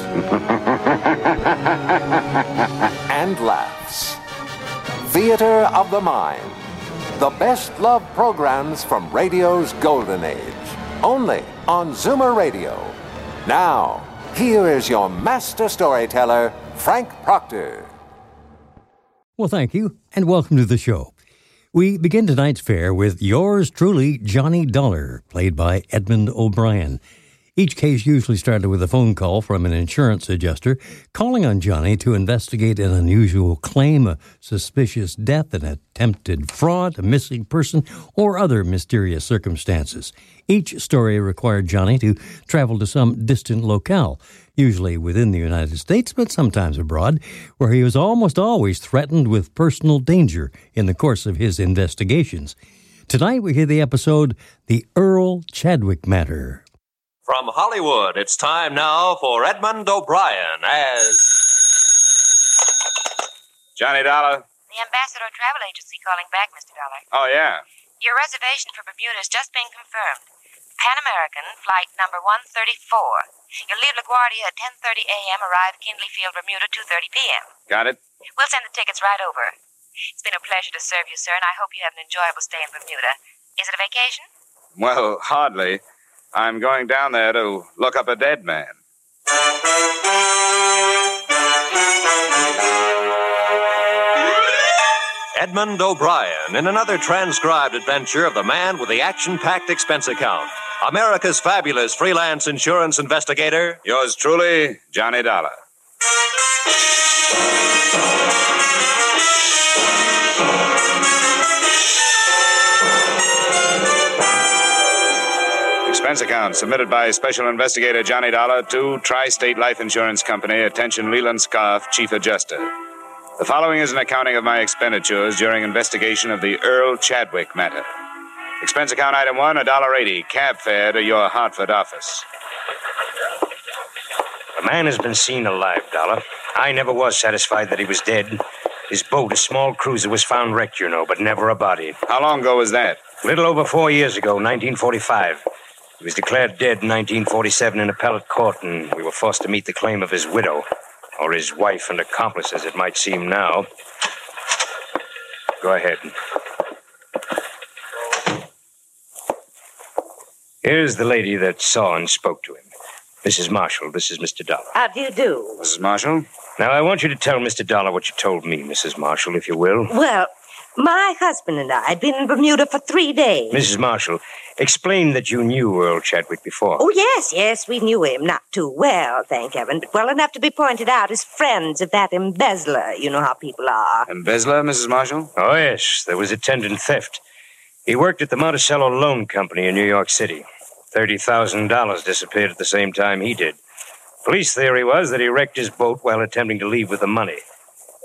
and laughs. Theater of the Mind. The best love programs from radio's golden age. Only on Zoomer Radio. Now, here is your master storyteller, Frank Proctor. Well, thank you, and welcome to the show. We begin tonight's fare with yours truly, Johnny Dollar, played by Edmond O'Brien. Each case usually started with a phone call from an insurance adjuster calling on Johnny to investigate an unusual claim, a suspicious death, an attempted fraud, a missing person, or other mysterious circumstances. Each story required Johnny to travel to some distant locale, usually within the United States, but sometimes abroad, where he was almost always threatened with personal danger in the course of his investigations. Tonight we hear the episode The Earl Chadwick Matter. From Hollywood, it's time now for Edmond O'Brien as. Johnny Dollar? The Ambassador Travel Agency calling back, Mr. Dollar. Oh, yeah. Your reservation for Bermuda has just been confirmed. Pan American, flight number 134. You'll leave LaGuardia at 10.30 a.m., arrive at Kindley Field, Bermuda, 2.30 p.m. Got it? We'll send the tickets right over. It's been a pleasure to serve you, sir, and I hope you have an enjoyable stay in Bermuda. Is it a vacation? Well, hardly. I'm going down there to look up a dead man. Edmond O'Brien in another transcribed adventure of the man with the action packed expense account. America's fabulous freelance insurance investigator. Yours truly, Johnny Dollar. Expense account submitted by Special Investigator Johnny Dollar to Tri State Life Insurance Company. Attention, Leland Scarf, Chief Adjuster. The following is an accounting of my expenditures during investigation of the Earl Chadwick matter. Expense account item one, a dollar eighty, cab fare to your Hartford office. The man has been seen alive, Dollar. I never was satisfied that he was dead. His boat, a small cruiser, was found wrecked, you know, but never a body. How long ago was that? A little over four years ago, 1945. He was declared dead in 1947 in appellate court, and we were forced to meet the claim of his widow, or his wife and accomplice, as it might seem now. Go ahead. Here's the lady that saw and spoke to him. Mrs. Marshall, this is Mr. Dollar. How do you do? Mrs. Marshall? Now, I want you to tell Mr. Dollar what you told me, Mrs. Marshall, if you will. Well, my husband and I had been in Bermuda for three days. Mrs. Marshall, explain that you knew Earl Chadwick before. Oh, yes, yes, we knew him. Not too well, thank heaven, but well enough to be pointed out as friends of that embezzler. You know how people are. Embezzler, Mrs. Marshall? Oh, yes, there was attendant theft. He worked at the Monticello Loan Company in New York City. $30,000 disappeared at the same time he did. Police theory was that he wrecked his boat while attempting to leave with the money.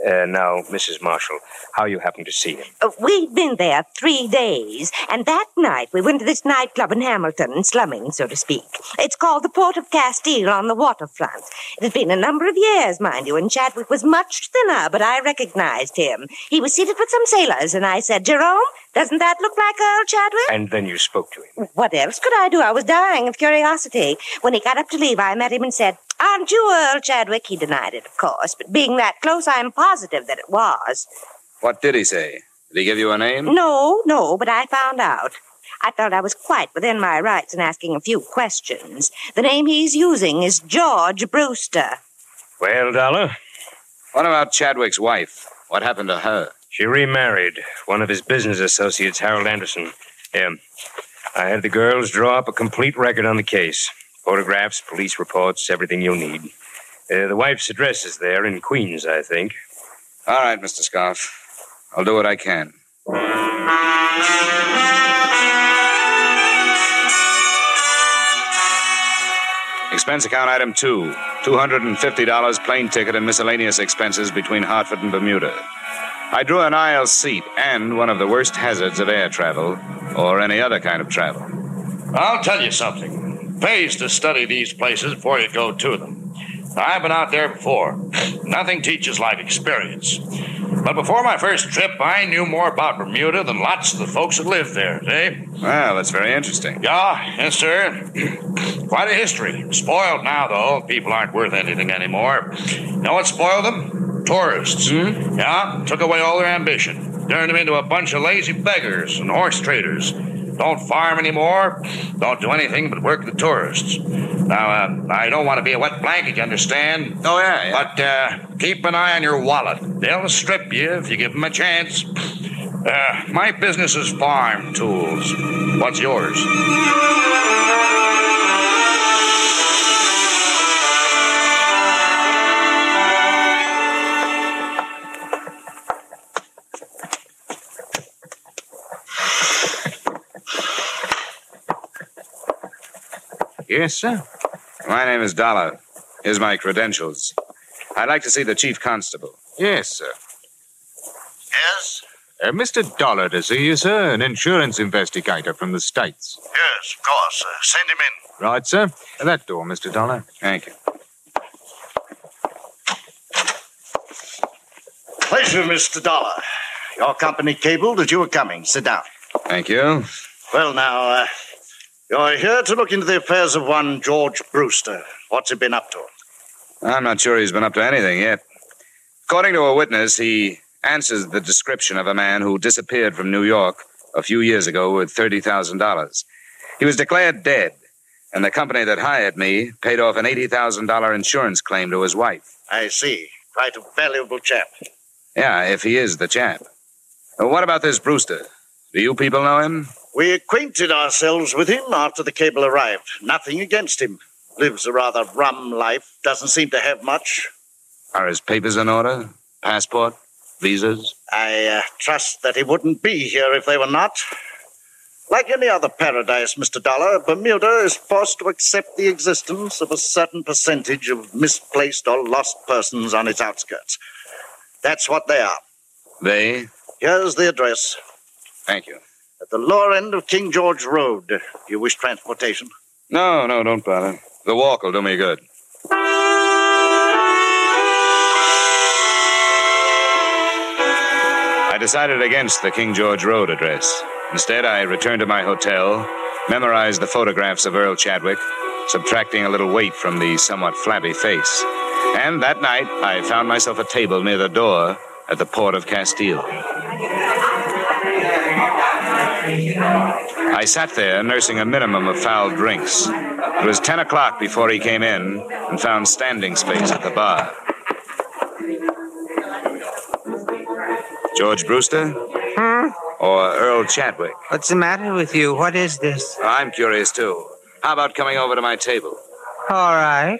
Uh, now, Mrs. Marshall, how you happened to see him? Uh, we'd been there three days, and that night we went to this nightclub in Hamilton, slumming, so to speak. It's called the Port of Castile on the waterfront. It had been a number of years, mind you, and Chadwick was much thinner, but I recognized him. He was seated with some sailors, and I said, Jerome, doesn't that look like Earl Chadwick? And then you spoke to him. What else could I do? I was dying of curiosity. When he got up to leave, I met him and said, Aren't you Earl Chadwick? He denied it, of course, but being that close, I'm positive that it was. What did he say? Did he give you a name? No, no, but I found out. I felt I was quite within my rights in asking a few questions. The name he's using is George Brewster. Well, Dollar, What about Chadwick's wife? What happened to her? she remarried one of his business associates, Harold Anderson. Yeah. I had the girls draw up a complete record on the case photographs, police reports, everything you'll need. Uh, the wife's address is there in Queens, I think. All right, Mr. Scarf. I'll do what I can. Expense account item two $250 plane ticket and miscellaneous expenses between Hartford and Bermuda. I drew an aisle seat and one of the worst hazards of air travel or any other kind of travel. I'll tell you something. Pays to study these places before you go to them. I've been out there before. Nothing teaches like experience. But before my first trip, I knew more about Bermuda than lots of the folks that live there, eh? Well, that's very interesting. Yeah, yes, sir. Quite a history. Spoiled now, though. People aren't worth anything anymore. You know what spoiled them? Tourists. Hmm? Yeah, took away all their ambition. Turned them into a bunch of lazy beggars and horse traders. Don't farm anymore. Don't do anything but work the tourists. Now, uh, I don't want to be a wet blanket, you understand? Oh, yeah, yeah. But uh, keep an eye on your wallet. They'll strip you if you give them a chance. Uh, my business is farm tools. What's yours? Yes, sir. My name is Dollar. Here's my credentials. I'd like to see the chief constable. Yes, sir. Yes? Uh, Mr. Dollar to see you, sir, an insurance investigator from the States. Yes, of course. Uh, send him in. Right, sir. At That door, Mr. Dollar. Thank you. Pleasure, Mr. Dollar. Your company cabled that you were coming. Sit down. Thank you. Well, now, uh, you're here to look into the affairs of one George Brewster. What's he been up to? I'm not sure he's been up to anything yet. According to a witness, he answers the description of a man who disappeared from New York a few years ago with $30,000. He was declared dead, and the company that hired me paid off an $80,000 insurance claim to his wife. I see. Quite a valuable chap. Yeah, if he is the chap. What about this Brewster? Do you people know him? We acquainted ourselves with him after the cable arrived. Nothing against him. Lives a rather rum life. Doesn't seem to have much. Are his papers in order? Passport? Visas? I uh, trust that he wouldn't be here if they were not. Like any other paradise, Mr. Dollar, Bermuda is forced to accept the existence of a certain percentage of misplaced or lost persons on its outskirts. That's what they are. They? Here's the address. Thank you. At the lower end of King George Road. Do you wish transportation? No, no, don't bother. The walk will do me good. I decided against the King George Road address. Instead, I returned to my hotel, memorized the photographs of Earl Chadwick, subtracting a little weight from the somewhat flabby face. And that night, I found myself a table near the door at the port of Castile. I sat there nursing a minimum of foul drinks. It was 10 o'clock before he came in and found standing space at the bar. George Brewster? Hmm? Or Earl Chadwick? What's the matter with you? What is this? I'm curious too. How about coming over to my table? All right.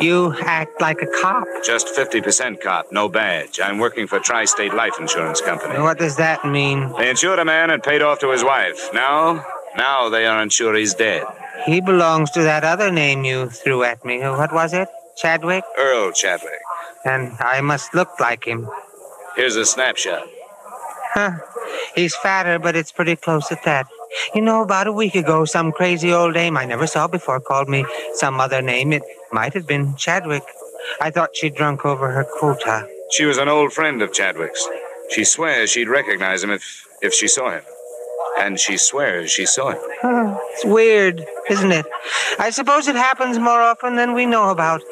You act like a cop. Just 50% cop, no badge. I'm working for Tri State Life Insurance Company. What does that mean? They insured a man and paid off to his wife. Now, now they are unsure he's dead. He belongs to that other name you threw at me. What was it? Chadwick? Earl Chadwick. And I must look like him. Here's a snapshot. Huh. He's fatter, but it's pretty close at that. You know, about a week ago, some crazy old dame I never saw before called me some other name. It might have been Chadwick. I thought she'd drunk over her quota. She was an old friend of Chadwick's. She swears she'd recognize him if if she saw him. And she swears she saw him. Huh. It's weird, isn't it? I suppose it happens more often than we know about.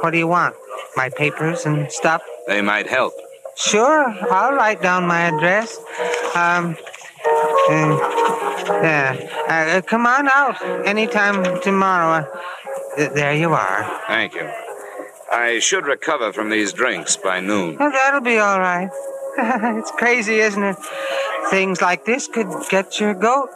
What do you want? My papers and stuff? They might help. Sure, I'll write down my address. Um, uh, yeah. Uh, come on out anytime tomorrow. Uh, there you are. Thank you. I should recover from these drinks by noon. That'll be all right. it's crazy, isn't it? Things like this could get your goat.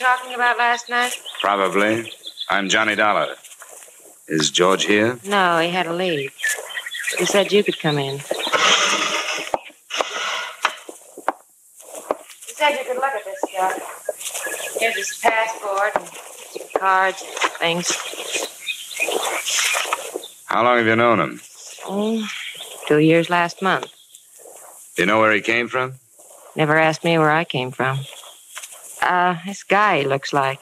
Talking about last night? Probably. I'm Johnny Dollar. Is George here? No, he had to leave. He said you could come in. He said you could look at this stuff. Here's his passport and cards, things. How long have you known him? Mm, two years last month. Do you know where he came from? Never asked me where I came from. Uh, this guy, looks like.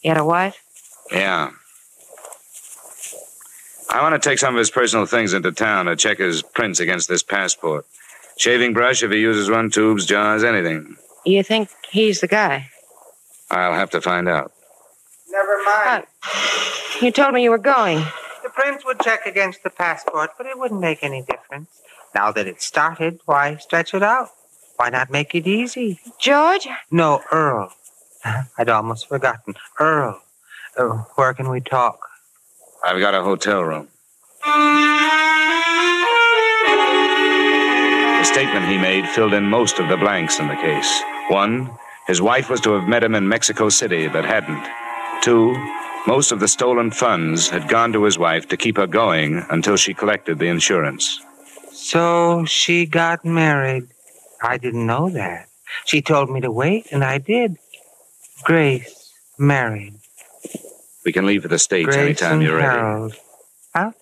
He had a wife? Yeah. I want to take some of his personal things into town to check his prints against this passport. Shaving brush if he uses one, tubes, jars, anything. You think he's the guy? I'll have to find out. Never mind. You told me you were going. The prints would check against the passport, but it wouldn't make any difference. Now that it's started, why stretch it out? Why not make it easy? George? No, Earl. I'd almost forgotten. Earl. Uh, where can we talk? I've got a hotel room. The statement he made filled in most of the blanks in the case. One, his wife was to have met him in Mexico City, but hadn't. Two, most of the stolen funds had gone to his wife to keep her going until she collected the insurance. So she got married. I didn't know that. She told me to wait, and I did. Grace married. We can leave for the States Grace anytime you're ready. Harold. Huh?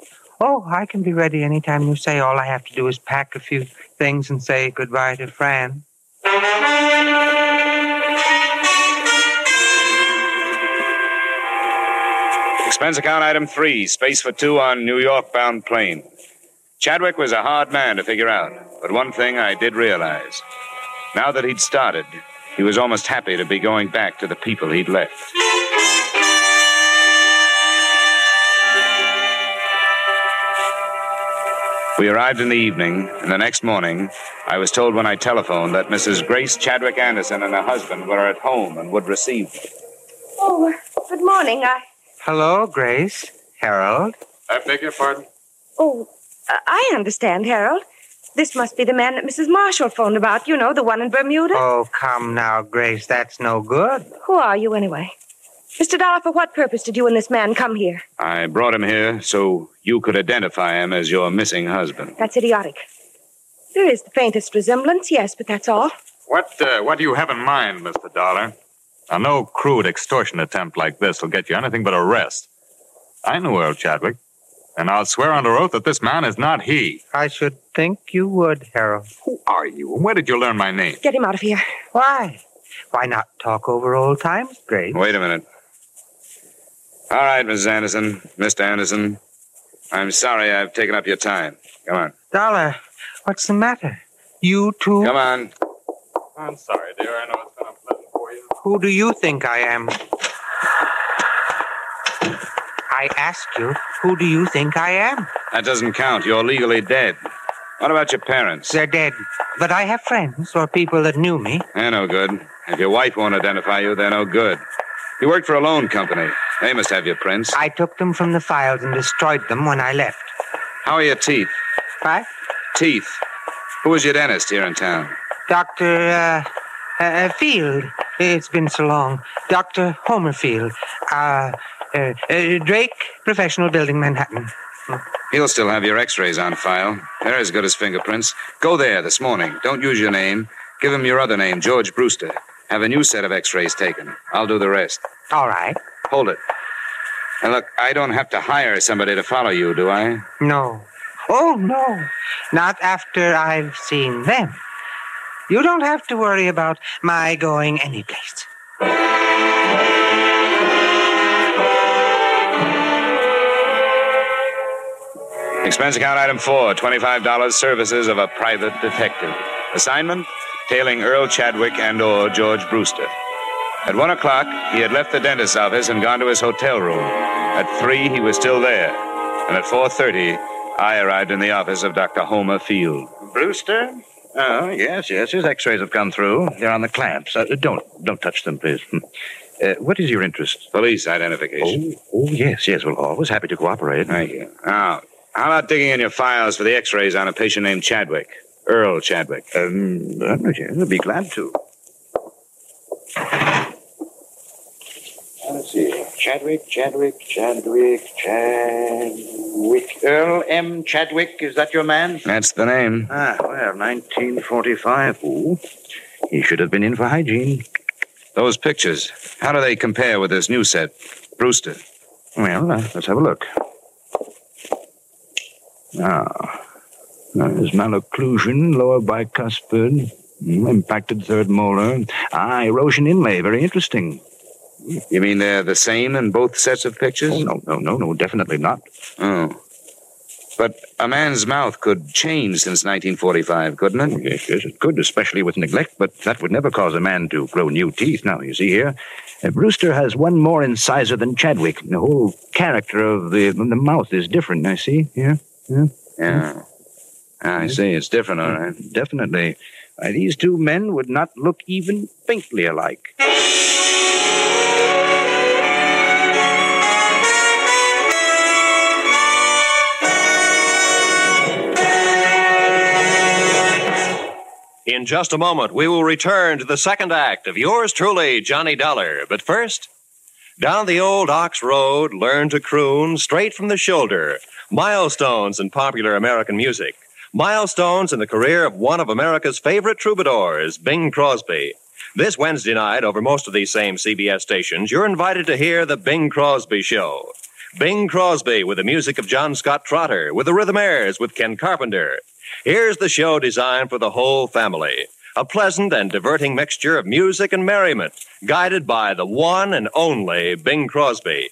Oh, I can be ready anytime you say. All I have to do is pack a few things and say goodbye to Fran. Expense account item three, space for two on New York bound plane. Chadwick was a hard man to figure out, but one thing I did realize. Now that he'd started, he was almost happy to be going back to the people he'd left. We arrived in the evening, and the next morning, I was told when I telephoned that Mrs. Grace Chadwick Anderson and her husband were at home and would receive me. Oh, good morning. I. Hello, Grace. Harold. I beg your pardon? Oh, uh, I understand, Harold. This must be the man that Mrs. Marshall phoned about. You know, the one in Bermuda. Oh, come now, Grace. That's no good. Who are you, anyway? Mr. Dollar, for what purpose did you and this man come here? I brought him here so you could identify him as your missing husband. That's idiotic. There is the faintest resemblance, yes, but that's all. What, uh, what do you have in mind, Mr. Dollar? Now, no crude extortion attempt like this will get you anything but arrest. I knew Earl Chadwick, and I'll swear under oath that this man is not he. I should think you would, Harold. Who are you, and where did you learn my name? Get him out of here. Why? Why not talk over old times, Grace? Wait a minute. All right, Mrs. Anderson, Mr. Anderson. I'm sorry I've taken up your time. Come on. Dollar, what's the matter? You too? Come on. I'm sorry, dear. I know it's been unpleasant for you. Who do you think I am? I ask you, who do you think I am? That doesn't count. You're legally dead. What about your parents? They're dead. But I have friends or people that knew me. They're no good. If your wife won't identify you, they're no good. You worked for a loan company. They must have your prints. I took them from the files and destroyed them when I left. How are your teeth? What? Teeth. Who was your dentist here in town? Dr. Uh, uh, Field. It's been so long. Dr. Homer Field. Uh, uh, uh, Drake Professional Building, Manhattan. He'll still have your x-rays on file. They're as good as fingerprints. Go there this morning. Don't use your name. Give him your other name, George Brewster. Have a new set of x-rays taken. I'll do the rest. All right. Hold it. Now look, I don't have to hire somebody to follow you, do I? No. Oh, no. Not after I've seen them. You don't have to worry about my going anyplace. Expense account item four, $25 services of a private detective. Assignment, tailing Earl Chadwick and or George Brewster. At one o'clock, he had left the dentist's office and gone to his hotel room. At three, he was still there. And at 4.30, I arrived in the office of Dr. Homer Field. Brewster? Oh, yes, yes. His x-rays have come through. They're on the clamps. Uh, don't, don't touch them, please. Hmm. Uh, what is your interest? Police identification. Oh, oh, yes, yes. Well, always happy to cooperate. Thank you. Now, how about digging in your files for the x-rays on a patient named Chadwick? Earl Chadwick. Um, I'd be glad to. Let's see. Chadwick, Chadwick, Chadwick, Chadwick. Earl M. Chadwick, is that your man? That's the name. Ah, well, 1945. Ooh, he should have been in for hygiene. Those pictures, how do they compare with this new set? Brewster. Well, uh, let's have a look. Ah, there's malocclusion, lower bicuspid, mm, impacted third molar. Ah, erosion inlay, very interesting. You mean they're the same in both sets of pictures? Oh, no, no, no, no, definitely not. Oh. But a man's mouth could change since 1945, couldn't it? Yes, yes, it could, especially with neglect, but that would never cause a man to grow new teeth. Now, you see here, uh, Brewster has one more incisor than Chadwick. The whole character of the, the mouth is different, I see. Here, yeah. Yeah. Ah, I see. It's different, all right. Definitely. Uh, these two men would not look even faintly alike. In just a moment, we will return to the second act of yours truly, Johnny Dollar. But first, down the old Ox Road, learn to croon straight from the shoulder. Milestones in popular American music. Milestones in the career of one of America's favorite troubadours, Bing Crosby. This Wednesday night, over most of these same CBS stations, you're invited to hear The Bing Crosby Show. Bing Crosby with the music of John Scott Trotter, with the Rhythmaires with Ken Carpenter. Here's the show designed for the whole family. A pleasant and diverting mixture of music and merriment, guided by the one and only Bing Crosby.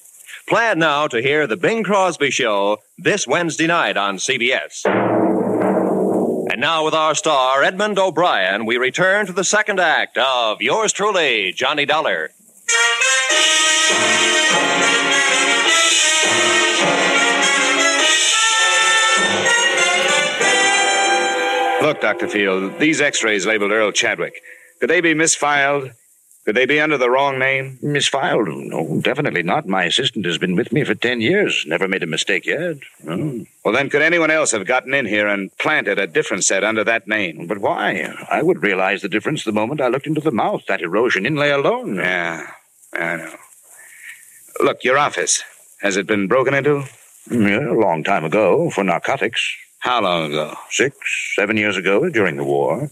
Plan now to hear The Bing Crosby Show this Wednesday night on CBS. And now, with our star, Edmond O'Brien, we return to the second act of yours truly, Johnny Dollar. Look, Dr. Field, these x rays labeled Earl Chadwick, could they be misfiled? Could they be under the wrong name? Miss Misfiled? No, definitely not. My assistant has been with me for ten years. Never made a mistake yet. No. Well, then, could anyone else have gotten in here and planted a different set under that name? But why? I would realize the difference the moment I looked into the mouth. That erosion inlay alone. Yeah, I know. Look, your office. Has it been broken into? Yeah, a long time ago for narcotics. How long ago? Six, seven years ago during the war.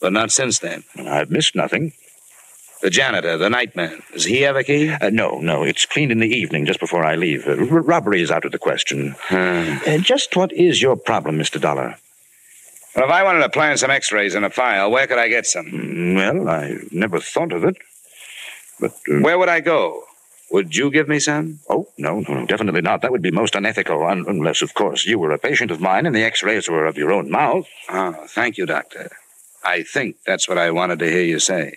But not since then. I've missed nothing. The janitor, the nightman, does he have a key? Uh, no, no. It's cleaned in the evening just before I leave. Uh, r- robbery is out of the question. Hmm. Uh, just what is your problem, Mr. Dollar? Well, if I wanted to plan some x rays in a file, where could I get some? Mm, Well, I never thought of it. But. Uh, Where would I go? Would you give me some? Oh, no, no, no, definitely not. That would be most unethical, un- unless, of course, you were a patient of mine and the x rays were of your own mouth. Oh, thank you, Doctor. I think that's what I wanted to hear you say.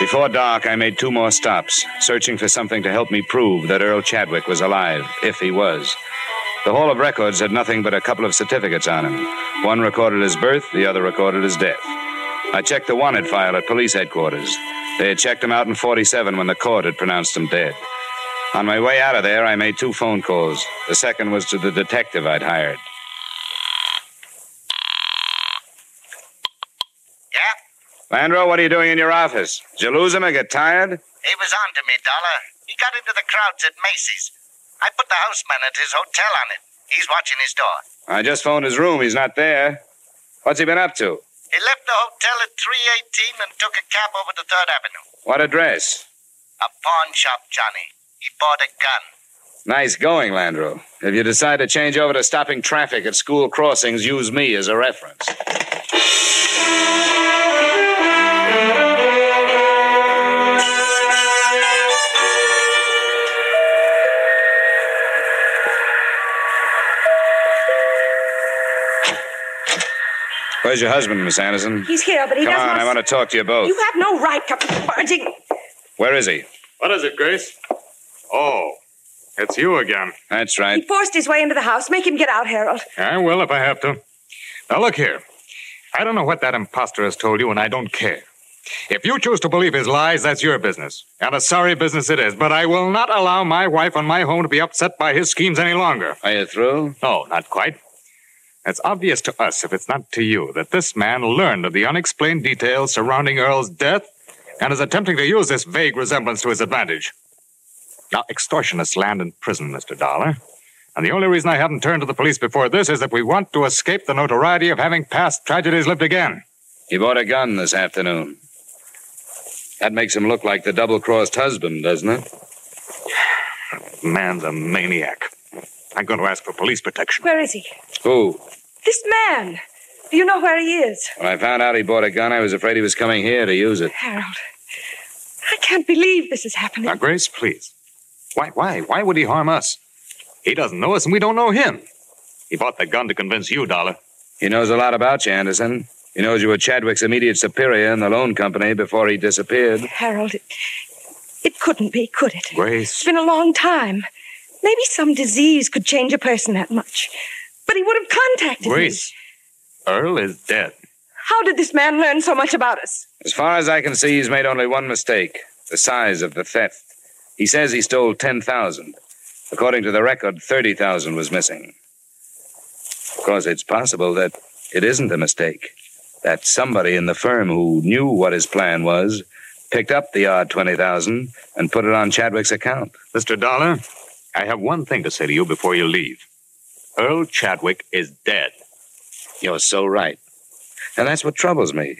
Before dark, I made two more stops, searching for something to help me prove that Earl Chadwick was alive, if he was. The Hall of Records had nothing but a couple of certificates on him. One recorded his birth, the other recorded his death. I checked the wanted file at police headquarters. They had checked him out in 47 when the court had pronounced him dead. On my way out of there, I made two phone calls. The second was to the detective I'd hired. Yeah? Landro, what are you doing in your office? Did you lose him or get tired? He was on to me, Dollar. He got into the crowds at Macy's. I put the houseman at his hotel on it. He's watching his door. I just phoned his room. He's not there. What's he been up to? He left the hotel at 318 and took a cab over to 3rd Avenue. What address? A pawn shop, Johnny. He bought a gun. Nice going, Landro. If you decide to change over to stopping traffic at school crossings, use me as a reference. Where's your husband, Miss Anderson? He's here, but he Come does on. I want to talk to you both. You have no right to barging. Where is he? What is it, Grace? Oh, it's you again. That's right. He forced his way into the house. Make him get out, Harold. I will if I have to. Now, look here. I don't know what that impostor has told you, and I don't care. If you choose to believe his lies, that's your business. And a sorry business it is. But I will not allow my wife and my home to be upset by his schemes any longer. Are you through? No, not quite. It's obvious to us, if it's not to you, that this man learned of the unexplained details surrounding Earl's death and is attempting to use this vague resemblance to his advantage. Now, extortionists land in prison, Mr. Dollar. And the only reason I haven't turned to the police before this is that we want to escape the notoriety of having past tragedies lived again. He bought a gun this afternoon. That makes him look like the double crossed husband, doesn't it? Man's a maniac. I'm going to ask for police protection. Where is he? Who? This man. Do you know where he is? When I found out he bought a gun, I was afraid he was coming here to use it. Harold. I can't believe this is happening. Now, Grace, please. Why, why, why would he harm us? He doesn't know us and we don't know him. He bought the gun to convince you, Dollar. He knows a lot about you, Anderson. He knows you were Chadwick's immediate superior in the loan company before he disappeared. Harold, it, it couldn't be, could it? Grace. It's been a long time. Maybe some disease could change a person that much. But he would have contacted Grace. Earl is dead. How did this man learn so much about us? As far as I can see, he's made only one mistake the size of the theft. He says he stole 10,000. According to the record, 30,000 was missing. Of course, it's possible that it isn't a mistake. That somebody in the firm who knew what his plan was picked up the odd 20,000 and put it on Chadwick's account. Mr. Dollar, I have one thing to say to you before you leave. Earl Chadwick is dead. You're so right. And that's what troubles me.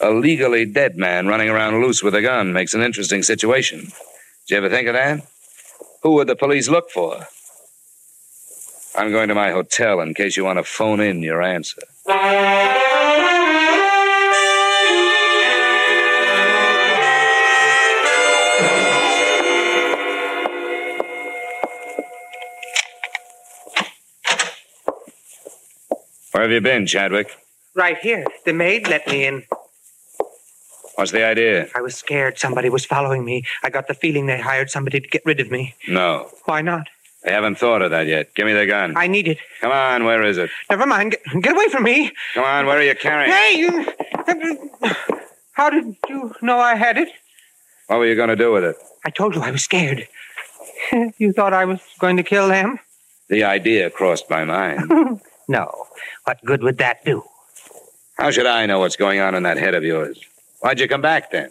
A legally dead man running around loose with a gun makes an interesting situation. Did you ever think of that? Who would the police look for? I'm going to my hotel in case you want to phone in your answer. Where have you been, Chadwick? Right here. The maid let me in. What's the idea? I was scared somebody was following me. I got the feeling they hired somebody to get rid of me. No. Why not? I haven't thought of that yet. Give me the gun. I need it. Come on, where is it? Never mind. Get, get away from me. Come on, where are you carrying? Hey, you. How did you know I had it? What were you going to do with it? I told you I was scared. you thought I was going to kill them? The idea crossed my mind. no. What good would that do? How should I know what's going on in that head of yours? Why'd you come back then?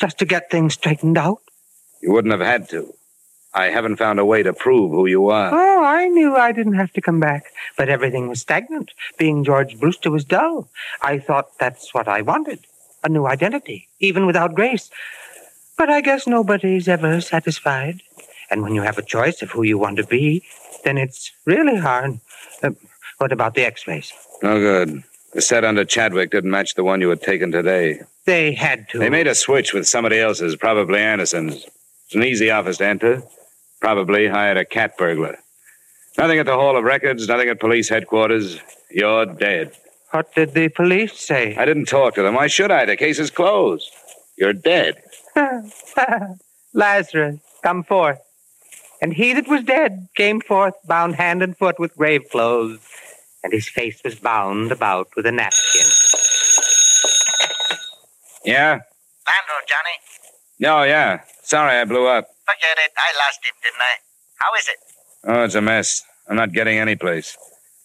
Just to get things straightened out? You wouldn't have had to. I haven't found a way to prove who you are. Oh, I knew I didn't have to come back. But everything was stagnant. Being George Brewster was dull. I thought that's what I wanted a new identity, even without Grace. But I guess nobody's ever satisfied. And when you have a choice of who you want to be, then it's really hard. Uh, what about the x rays? No good. The set under Chadwick didn't match the one you had taken today. They had to. They made a switch with somebody else's, probably Anderson's. It's an easy office to enter. Probably hired a cat burglar. Nothing at the Hall of Records, nothing at police headquarters. You're dead. What did the police say? I didn't talk to them. Why should I? The case is closed. You're dead. Lazarus, come forth. And he that was dead came forth, bound hand and foot with grave clothes, and his face was bound about with a napkin. Yeah? Landro, Johnny. No, yeah. Sorry I blew up. Forget it. I lost him, didn't I? How is it? Oh, it's a mess. I'm not getting any place.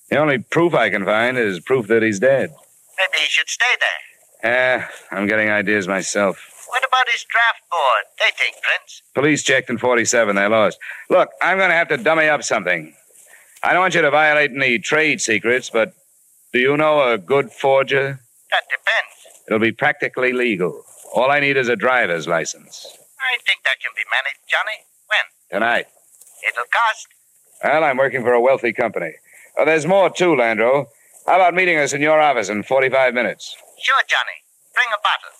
The only proof I can find is proof that he's dead. Maybe he should stay there. Eh, I'm getting ideas myself. What about his draft board? They think, Prince. Police checked in 47. They lost. Look, I'm going to have to dummy up something. I don't want you to violate any trade secrets, but do you know a good forger? That depends. It'll be practically legal. All I need is a driver's license. I think that can be managed, Johnny. When? Tonight. It'll cost. Well, I'm working for a wealthy company. Oh, there's more, too, Landro. How about meeting us in your office in 45 minutes? Sure, Johnny. Bring a bottle.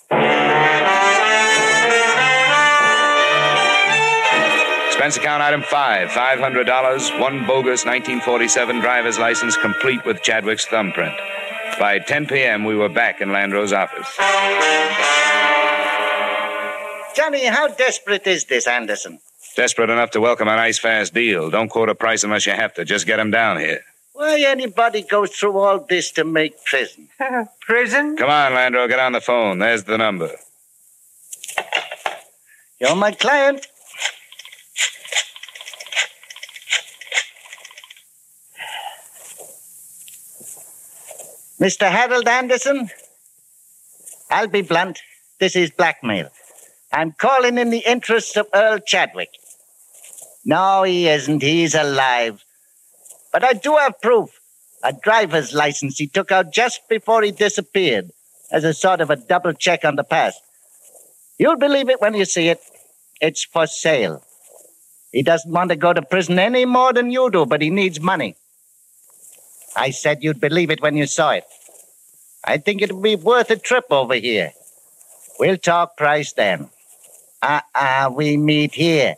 Expense account item five, $500, one bogus 1947 driver's license complete with Chadwick's thumbprint. By 10 p.m., we were back in Landro's office. Johnny, how desperate is this Anderson? Desperate enough to welcome a nice, fast deal. Don't quote a price unless you have to. Just get him down here. Why anybody goes through all this to make prison? Prison? Come on, Landro, get on the phone. There's the number. You're my client. Mr. Harold Anderson, I'll be blunt. This is blackmail. I'm calling in the interests of Earl Chadwick. No, he isn't. He's alive. But I do have proof. A driver's license he took out just before he disappeared as a sort of a double check on the past. You'll believe it when you see it. It's for sale. He doesn't want to go to prison any more than you do, but he needs money. I said you'd believe it when you saw it. I think it'll be worth a trip over here. We'll talk price then. Uh-uh, we meet here.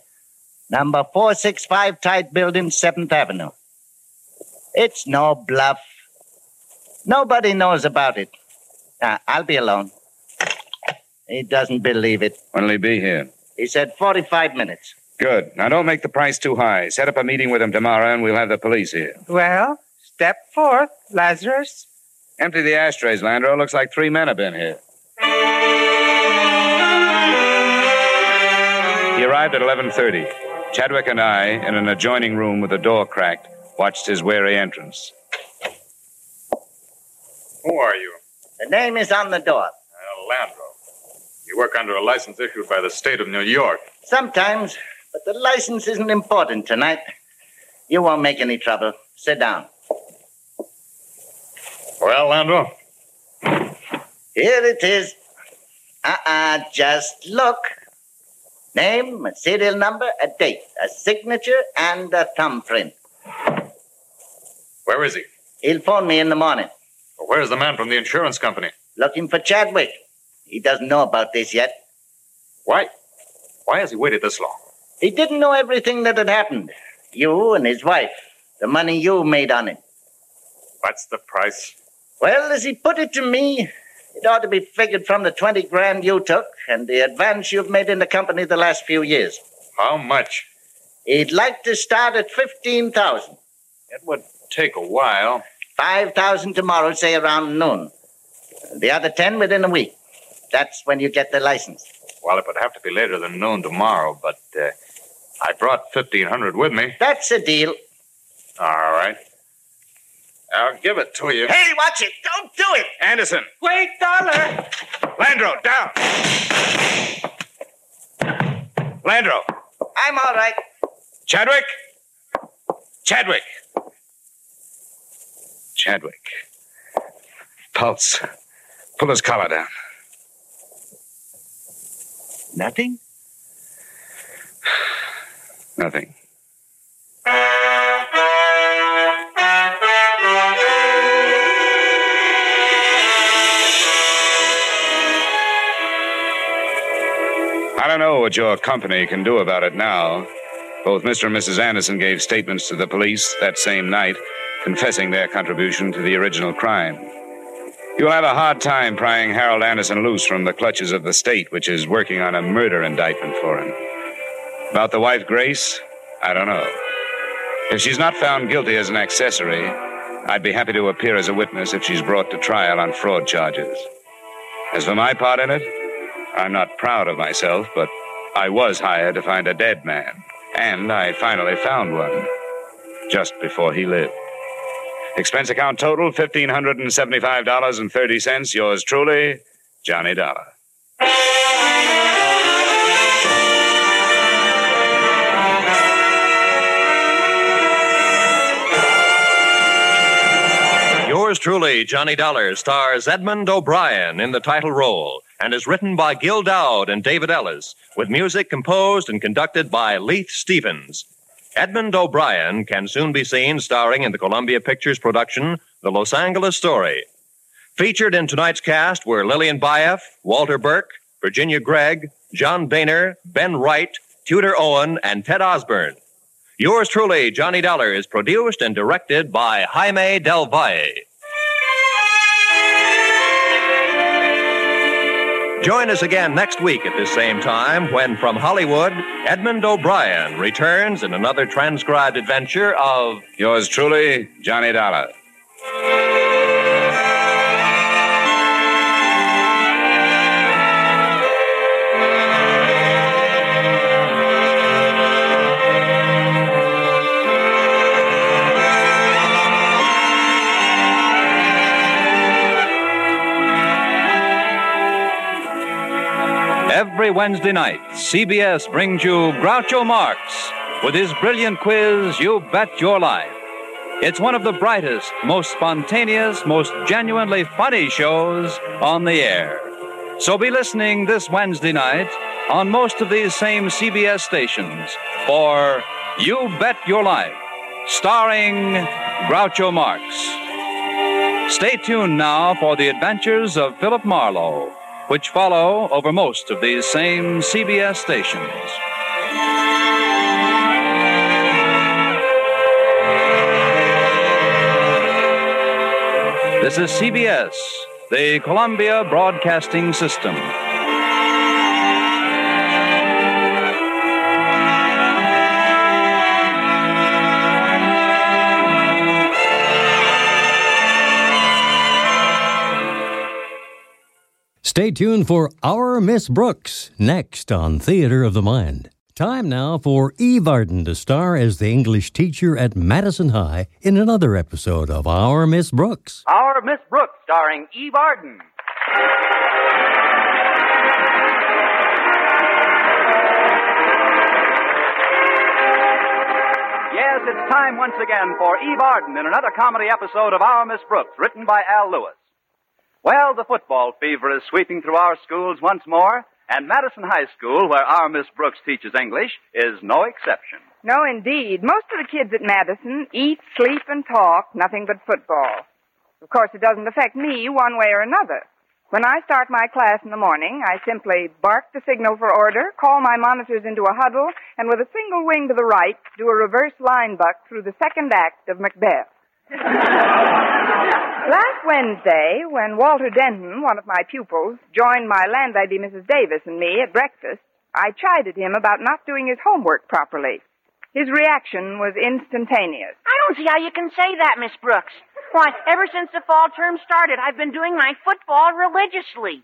Number 465 Tide Building, 7th Avenue. It's no bluff. Nobody knows about it. Uh, I'll be alone. He doesn't believe it. When'll he be here? He said 45 minutes. Good. Now don't make the price too high. Set up a meeting with him tomorrow and we'll have the police here. Well, step forth, Lazarus. Empty the ashtrays, Landro. Looks like three men have been here. He arrived at 11:30. Chadwick and I, in an adjoining room with the door cracked, watched his wary entrance. Who are you? The name is on the door. Uh, Landro. You work under a license issued by the state of New York. Sometimes, but the license isn't important tonight. You won't make any trouble. Sit down. Well, Landro? Here it is. Uh-uh, just look. Name, a serial number, a date, a signature, and a thumbprint. Where is he? He'll phone me in the morning. Well, where's the man from the insurance company? Looking for Chadwick. He doesn't know about this yet. Why? Why has he waited this long? He didn't know everything that had happened. You and his wife. The money you made on it. What's the price? Well, as he put it to me, it ought to be figured from the 20 grand you took and the advance you've made in the company the last few years. How much? He'd like to start at 15,000. It would take a while. 5,000 tomorrow, say around noon. The other 10 within a week. That's when you get the license. Well, it would have to be later than noon tomorrow, but uh, I brought 1,500 with me. That's a deal. All right. I'll give it to you. Hey, watch it. Don't do it. Anderson. Wait, Dollar. Landro, down. Landro. I'm all right. Chadwick. Chadwick. Chadwick. Pulse. Pull his collar down. Nothing? Nothing. Know what your company can do about it now. Both Mr. and Mrs. Anderson gave statements to the police that same night, confessing their contribution to the original crime. You'll have a hard time prying Harold Anderson loose from the clutches of the state, which is working on a murder indictment for him. About the wife, Grace, I don't know. If she's not found guilty as an accessory, I'd be happy to appear as a witness if she's brought to trial on fraud charges. As for my part in it, I'm not proud of myself, but I was hired to find a dead man, and I finally found one just before he lived. Expense account total $1,575.30. Yours truly, Johnny Dollar. Yours truly, Johnny Dollar, stars Edmond O'Brien in the title role and is written by Gil Doud and David Ellis, with music composed and conducted by Leith Stevens. Edmond O'Brien can soon be seen starring in the Columbia Pictures production, The Los Angeles Story. Featured in tonight's cast were Lillian Buyeff, Walter Burke, Virginia Gregg, John Dehner, Ben Wright, Tudor Owen, and Ted Osborne. Yours truly, Johnny Dollar, is produced and directed by Jaime Del Valle. Join us again next week at this same time when, from Hollywood, Edmond O'Brien returns in another transcribed adventure of Yours truly, Johnny Dollar. Wednesday night, CBS brings you Groucho Marx with his brilliant quiz, You Bet Your Life. It's one of the brightest, most spontaneous, most genuinely funny shows on the air. So be listening this Wednesday night on most of these same CBS stations for You Bet Your Life, starring Groucho Marx. Stay tuned now for the adventures of Philip Marlowe, which follow over most of these same CBS stations. This is CBS, the Columbia Broadcasting System. Stay tuned for Our Miss Brooks next on Theater of the Mind. Time now for Eve Arden to star as the English teacher at Madison High in another episode of Our Miss Brooks. Our Miss Brooks, starring Eve Arden. Yes, it's time once again for Eve Arden in another comedy episode of Our Miss Brooks, written by Al Lewis. Well, the football fever is sweeping through our schools once more, and Madison High School, where our Miss Brooks teaches English, is no exception. No, indeed. Most of the kids at Madison eat, sleep, and talk nothing but football. Of course, it doesn't affect me one way or another. When I start my class in the morning, I simply bark the signal for order, call my monitors into a huddle, and with a single wing to the right, do a reverse line buck through the second act of Macbeth. Last Wednesday, when Walter Denton, one of my pupils, joined my landlady, Mrs. Davis, and me at breakfast, I chided him about not doing his homework properly. His reaction was instantaneous. I don't see how you can say that, Miss Brooks. Why, ever since the fall term started, I've been doing my football religiously.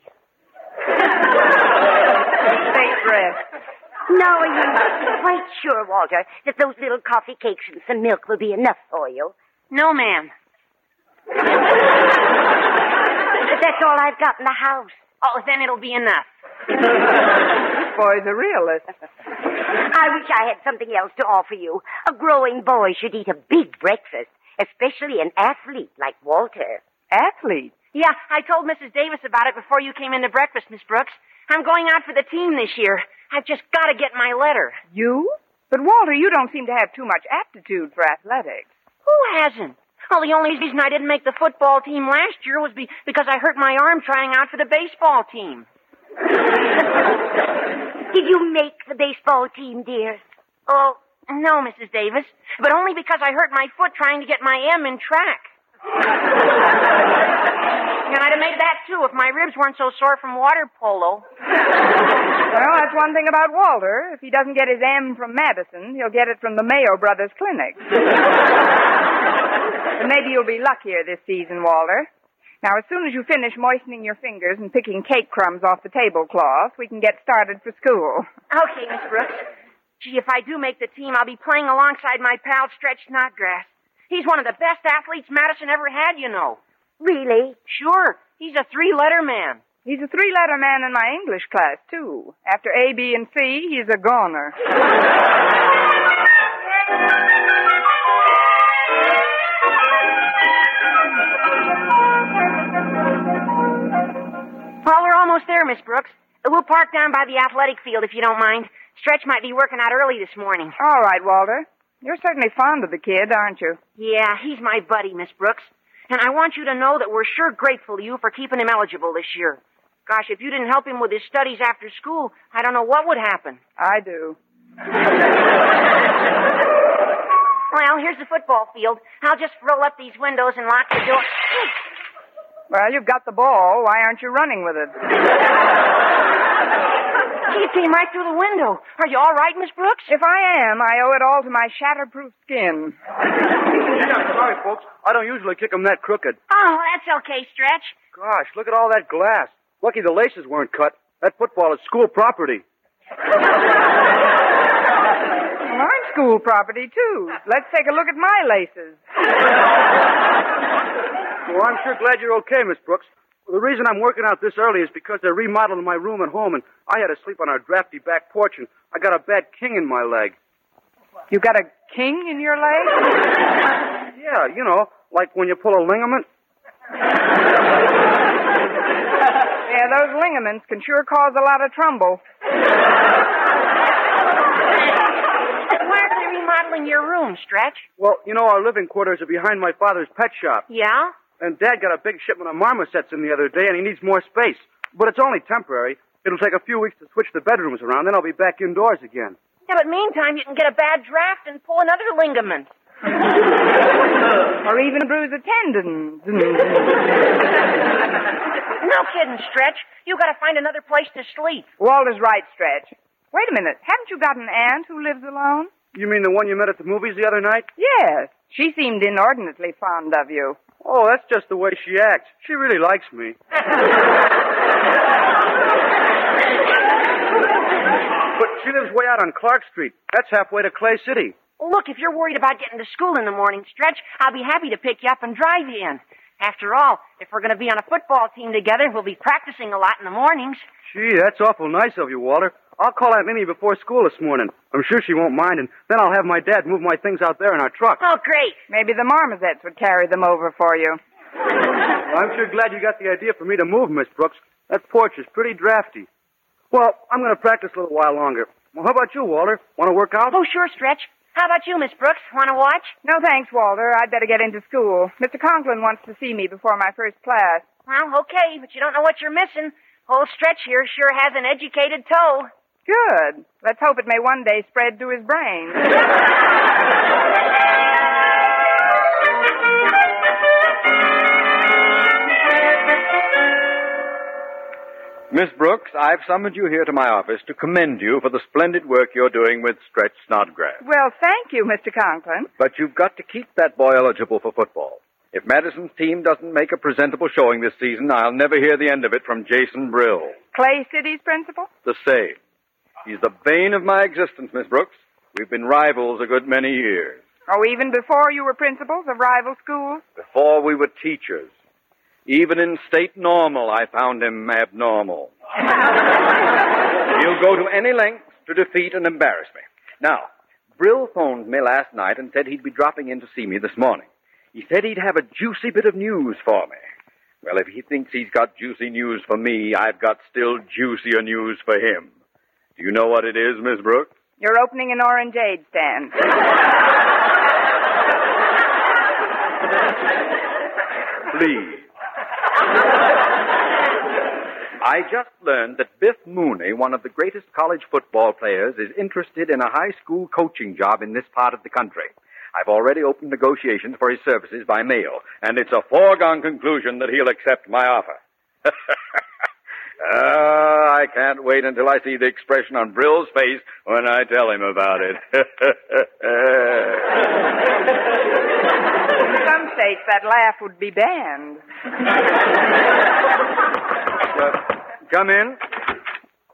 Take rest. No, are you quite sure, Walter, that those little coffee cakes and some milk will be enough for you? No, ma'am. But that's all I've got in the house. Oh, then it'll be enough. This boy's a realist. I wish I had something else to offer you. A growing boy should eat a big breakfast, especially an athlete like Walter. Athlete? Yeah, I told Mrs. Davis about it before you came in to breakfast, Miss Brooks. I'm going out for the team this year. I've just got to get my letter. You? But Walter, you don't seem to have too much aptitude for athletics. Who hasn't? Well, the only reason I didn't make the football team last year was be- because I hurt my arm trying out for the baseball team. Did you make the baseball team, dear? Oh, no, Mrs. Davis. But only because I hurt my foot trying to get my M in track. and I'd have made that too if my ribs weren't so sore from water polo. Well, that's one thing about Walter. If he doesn't get his M from Madison, he'll get it from the Mayo Brothers Clinic. but maybe you'll be luckier this season, Walter. Now, as soon as you finish moistening your fingers and picking cake crumbs off the tablecloth, we can get started for school. Okay, Miss Brooks. Gee, if I do make the team, I'll be playing alongside my pal Stretch Snodgrass. He's one of the best athletes Madison ever had, you know. Really? Sure. He's a three-letter man. He's a three-letter man in my English class, too. After A, B, and C, he's a goner. almost there, Miss Brooks. We'll park down by the athletic field if you don't mind. Stretch might be working out early this morning. All right, Walter. You're certainly fond of the kid, aren't you? Yeah, he's my buddy, Miss Brooks. And I want you to know that we're sure grateful to you for keeping him eligible this year. Gosh, if you didn't help him with his studies after school, I don't know what would happen. I do. Well, here's the football field. I'll just roll up these windows and lock the door. Well, you've got the ball. Why aren't you running with it? Gee, it came right through the window. Are you all right, Miss Brooks? If I am, I owe it all to my shatterproof skin. sorry, folks. I don't usually kick 'em that crooked. Oh, that's okay, Stretch. Gosh, look at all that glass. Lucky the laces weren't cut. That football is school property. Mine school property, too. Let's take a look at my laces. Well, I'm sure glad you're okay, Miss Brooks. The reason I'm working out this early is because they're remodeling my room at home, and I had to sleep on our drafty back porch, and I got a bad king in my leg. You got a king in your leg? Yeah, you know, like when you pull a ligament. Yeah, those ligaments can sure cause a lot of trouble. Why are they remodeling your room, Stretch? Well, you know, our living quarters are behind my father's pet shop. Yeah? And Dad got a big shipment of marmosets in the other day, and he needs more space. But it's only temporary. It'll take a few weeks to switch the bedrooms around, then I'll be back indoors again. Yeah, but meantime, you can get a bad draft and pull another ligament. or even bruise a tendon. No kidding, Stretch. You've gotta find another place to sleep. Walter's right, Stretch. Wait a minute. Haven't you got an aunt who lives alone? You mean the one you met at the movies the other night? Yes. She seemed inordinately fond of you. Oh, that's just the way she acts. She really likes me. but she lives way out on Clark Street. That's halfway to Clay City. Look, if you're worried about getting to school in the morning, Stretch, I'll be happy to pick you up and drive you in. After all, if we're going to be on a football team together, we'll be practicing a lot in the mornings. Gee, that's awful nice of you, Walter. I'll call Aunt Minnie before school this morning. I'm sure she won't mind, and then I'll have my dad move my things out there in our truck. Oh, great. Maybe the marmosets would carry them over for you. Well, I'm sure glad you got the idea for me to move, Miss Brooks. That porch is pretty drafty. Well, I'm going to practice a little while longer. Well, how about you, Walter? Want to work out? Oh, sure, Stretch. How about you, Miss Brooks? Want to watch? No thanks, Walter. I'd better get into school. Mr. Conklin wants to see me before my first class. Well, okay, but you don't know what you're missing. Old Stretch here sure has an educated toe. Good. Let's hope it may one day spread to his brain. Miss Brooks, I've summoned you here to my office to commend you for the splendid work you're doing with Stretch Snodgrass. well, thank you, Mr. Conklin. But you've got to keep that boy eligible for football. If Madison's team doesn't make a presentable showing this season, I'll never hear the end of it from Jason Brill. Clay City's principal? The same. He's the bane of my existence, Miss Brooks. We've been rivals a good many years. Oh, even before you were principals of rival schools? Before we were teachers. Even in state normal, I found him abnormal. He'll go to any lengths to defeat and embarrass me. Now, Brill phoned me last night and said he'd be dropping in to see me this morning. He said he'd have a juicy bit of news for me. Well, if he thinks he's got juicy news for me, I've got still juicier news for him. Do you know what it is, Miss Brooke? You're opening an orangeade stand. Please. I just learned that Biff Mooney, one of the greatest college football players, is interested in a high school coaching job in this part of the country. I've already opened negotiations for his services by mail, and it's a foregone conclusion that he'll accept my offer. Ah, I can't wait until I see the expression on Brill's face when I tell him about it. In some states, that laugh would be banned. Come in.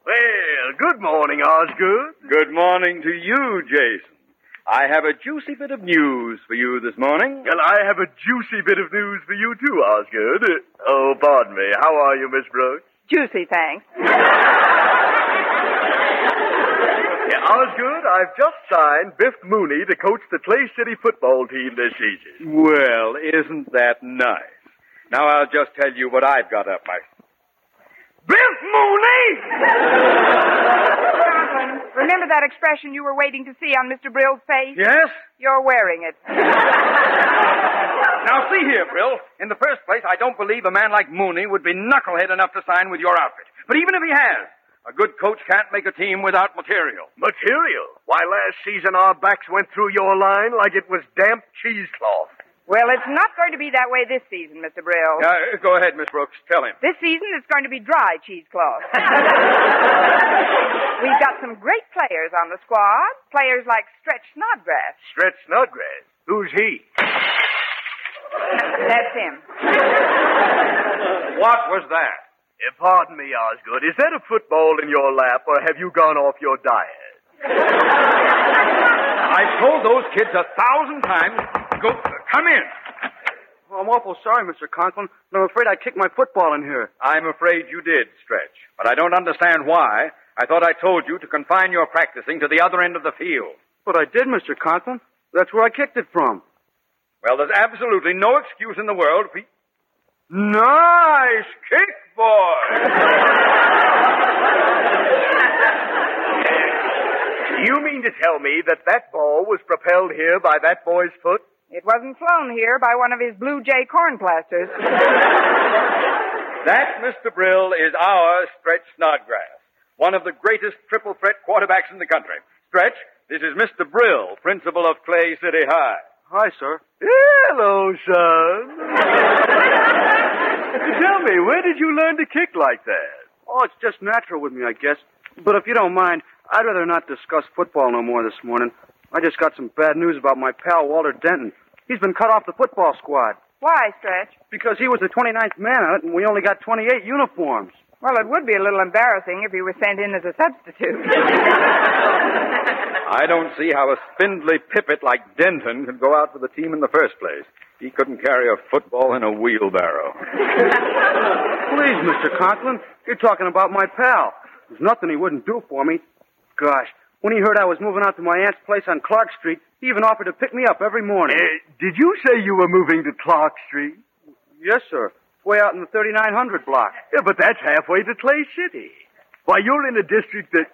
Well, good morning, Osgood. Good morning to you, Jason. I have a juicy bit of news for you this morning. Well, I have a juicy bit of news for you, too, Osgood. Uh, Oh, pardon me. How are you, Miss Brooks? Juicy, thanks. Yeah, Osgood, I've just signed Biff Mooney to coach the Clay City football team this season. Well, isn't that nice? Now I'll just tell you what I've got up my. Biff Mooney! Conklin, remember that expression you were waiting to see on Mr. Brill's face? Yes? You're wearing it. Now see here, Brill. In the first place, I don't believe a man like Mooney would be knucklehead enough to sign with your outfit. But even if he has, a good coach can't make a team without material. Material? Why, last season our backs went through your line like it was damp cheesecloth. Well, it's not going to be that way this season, Mr. Brill. Uh, go ahead, Miss Brooks. Tell him. This season it's going to be dry cheesecloth. We've got some great players on the squad. Players like Stretch Snodgrass. Stretch Snodgrass. Who's he? That's him. What was that? Uh, pardon me, Osgood. Is that a football in your lap, or have you gone off your diet? I've told those kids a thousand times. Go, come in. I'm awful sorry, Mr. Conklin, but I'm afraid I kicked my football in here. I'm afraid you did, Stretch. But I don't understand why. I thought I told you to confine your practicing to the other end of the field. But I did, Mr. Conklin. That's where I kicked it from. Well, there's absolutely no excuse in the world for... Nice kick, boy! You mean to tell me that that ball was propelled here by that boy's foot? It wasn't flown here by one of his Blue Jay corn plasters. That, Mr. Brill, is our Stretch Snodgrass, one of the greatest triple threat quarterbacks in the country. Stretch, this is Mr. Brill, principal of Clay City High. Hi, sir. Hello, son. Tell me, where did you learn to kick like that? Oh, it's just natural with me, I guess. But if you don't mind, I'd rather not discuss football no more this morning. I just got some bad news about my pal Walter Denton. He's been cut off the football squad Why, Stretch? because he was the 29th man on it, and we only got 28 uniforms. Well, it would be a little embarrassing if he was sent in as a substitute. I don't see how a spindly pippet like Denton could go out for the team in the first place. He couldn't carry a football in a wheelbarrow. Please, Mr. Conklin, you're talking about my pal. There's nothing he wouldn't do for me. Gosh, when he heard I was moving out to my aunt's place on Clark Street, he even offered to pick me up every morning. Uh, did you say you were moving to Clark Street? Yes, sir. Way out in the 3900 block. Yeah, but that's halfway to Clay City. Why, you're in a district that.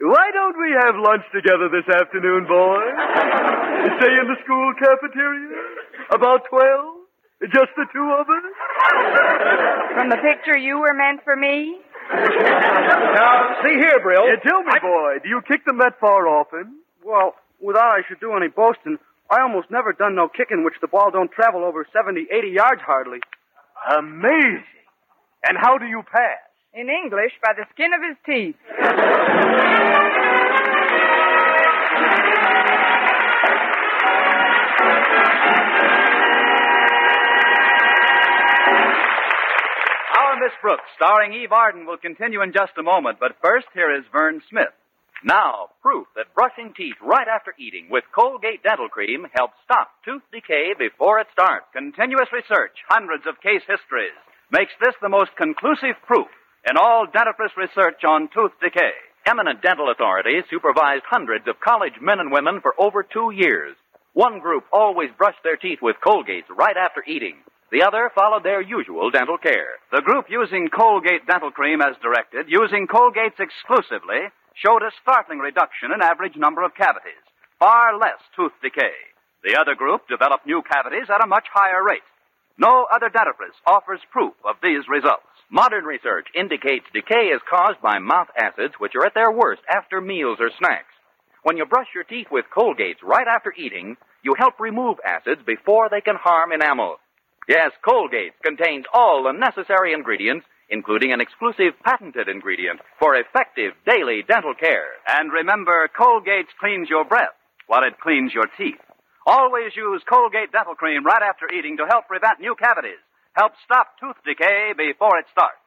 Why don't we have lunch together this afternoon, boys? Stay in the school cafeteria? About twelve? Just the two of us? From the picture, you were meant for me? Now, see here, Brill. tell me, boy, do you kick them that far often? Well, without I should do any boasting, I almost never done no kicking which the ball don't travel over 70, 80 yards hardly. Amazing. And how do you pass? In English, by the skin of his teeth. Our Miss Brooks, starring Eve Arden, will continue in just a moment, but first, here is Verne Smith. Now, proof that brushing teeth right after eating with Colgate Dental Cream helps stop tooth decay before it starts. Continuous research, hundreds of case histories, makes this the most conclusive proof in all dentifrice research on tooth decay. Eminent dental authorities supervised hundreds of college men and women for over two years. One group always brushed their teeth with Colgates right after eating. The other followed their usual dental care. The group using Colgate dental cream as directed, using Colgates exclusively, showed a startling reduction in average number of cavities, far less tooth decay. The other group developed new cavities at a much higher rate. No other dentifrice offers proof of these results. Modern research indicates decay is caused by mouth acids which are at their worst after meals or snacks. When you brush your teeth with Colgates right after eating, you help remove acids before they can harm enamel. Yes, Colgate contains all the necessary ingredients, including an exclusive patented ingredient for effective daily dental care. And remember, Colgate cleans your breath while it cleans your teeth. Always use Colgate dental cream right after eating to help prevent new cavities. Help stop tooth decay before it starts.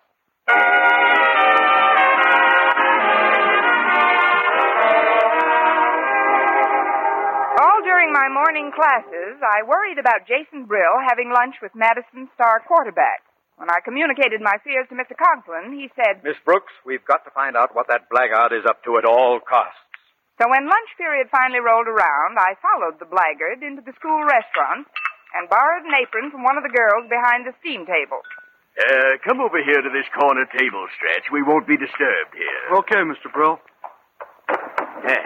All during my morning classes, I worried about Jason Brill having lunch with Madison star quarterback. When I communicated my fears to Mr. Conklin, he said, Miss Brooks, we've got to find out what that blackguard is up to at all costs. So when lunch period finally rolled around, I followed the blackguard into the school restaurant and borrowed an apron from one of the girls behind the steam table. Uh, come over here to this corner table, Stretch. We won't be disturbed here. Okay, Mr. Brill. Eh,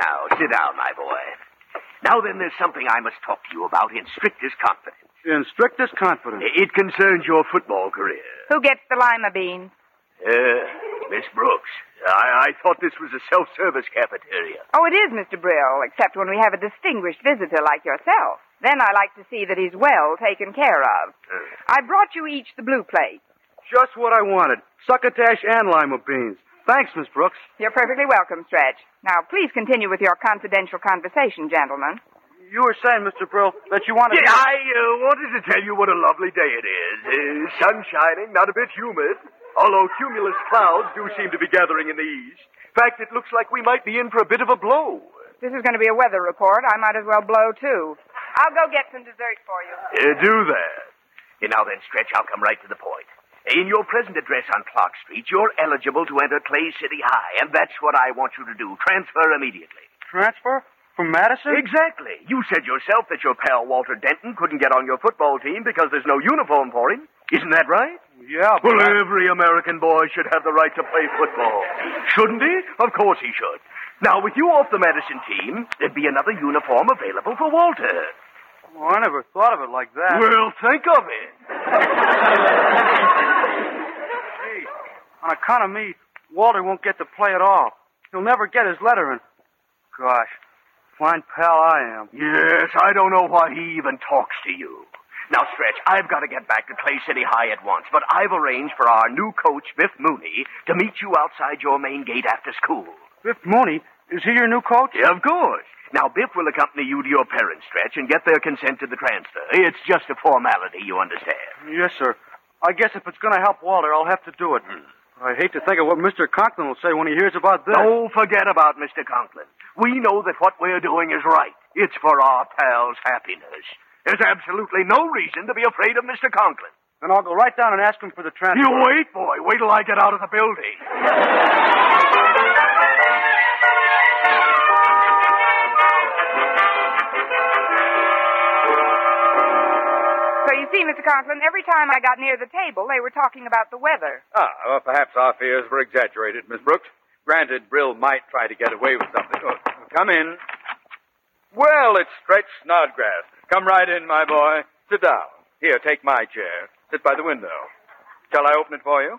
Now, sit down, my boy. Now then, there's something I must talk to you about in strictest confidence. In strictest confidence. It concerns your football career. Who gets the lima beans? Uh, Miss Brooks, I, I thought this was a self-service cafeteria. Oh, it is, Mr. Brill, except when we have a distinguished visitor like yourself. Then I like to see that he's well taken care of. I brought you each the blue plate. Just what I wanted. Succotash and lima beans. Thanks, Miss Brooks. You're perfectly welcome, Stretch. Now, please continue with your confidential conversation, gentlemen. You were saying, Mr. Brill, that you wanted Yeah, I uh, wanted to tell you what a lovely day it is. Uh, sun shining, not a bit humid, although cumulus clouds do seem to be gathering in the east. In fact, it looks like we might be in for a bit of a blow. This is going to be a weather report. I might as well blow, too. I'll go get some dessert for you. Uh, do that. Uh, now then, Stretch, I'll come right to the point. In your present address on Clark Street, you're eligible to enter Clay City High, and that's what I want you to do. Transfer immediately. Transfer? From Madison? Exactly. You said yourself that your pal Walter Denton couldn't get on your football team because there's no uniform for him. Isn't that right? Yeah, Well, every American boy should have the right to play football. Shouldn't he? Of course he should. Now, with you off the Madison team, there'd be another uniform available for Walter. Oh, I never thought of it like that. Well, think of it. Gee, on account of me, Walter won't get to play at all. He'll never get his letter in. Gosh, fine pal I am. Yes, I don't know why he even talks to you. Now, Stretch, I've got to get back to Clay City High at once, but I've arranged for our new coach, Biff Mooney, to meet you outside your main gate after school. Biff Mooney? Is he your new coach? Yeah, of course. Now, Biff will accompany you to your parents, Stretch, and get their consent to the transfer. It's just a formality, you understand. Yes, sir. I guess if it's going to help Walter, I'll have to do it. Hmm. I hate to think of what Mr. Conklin will say when he hears about this. Don't forget about Mr. Conklin. We know that what we're doing is right. It's for our pal's happiness. There's absolutely no reason to be afraid of Mr. Conklin. Then I'll go right down and ask him for the transfer. You wait, boy. Wait till I get out of the building. So you see, Mr. Conklin, every time I got near the table, they were talking about the weather. Ah, well, perhaps our fears were exaggerated, Miss Brooks. Granted, Brill might try to get away with something. Oh, come in. Well, it's Stretch Snodgrass. Come right in, my boy. Sit down. Here, take my chair. Sit by the window. Shall I open it for you?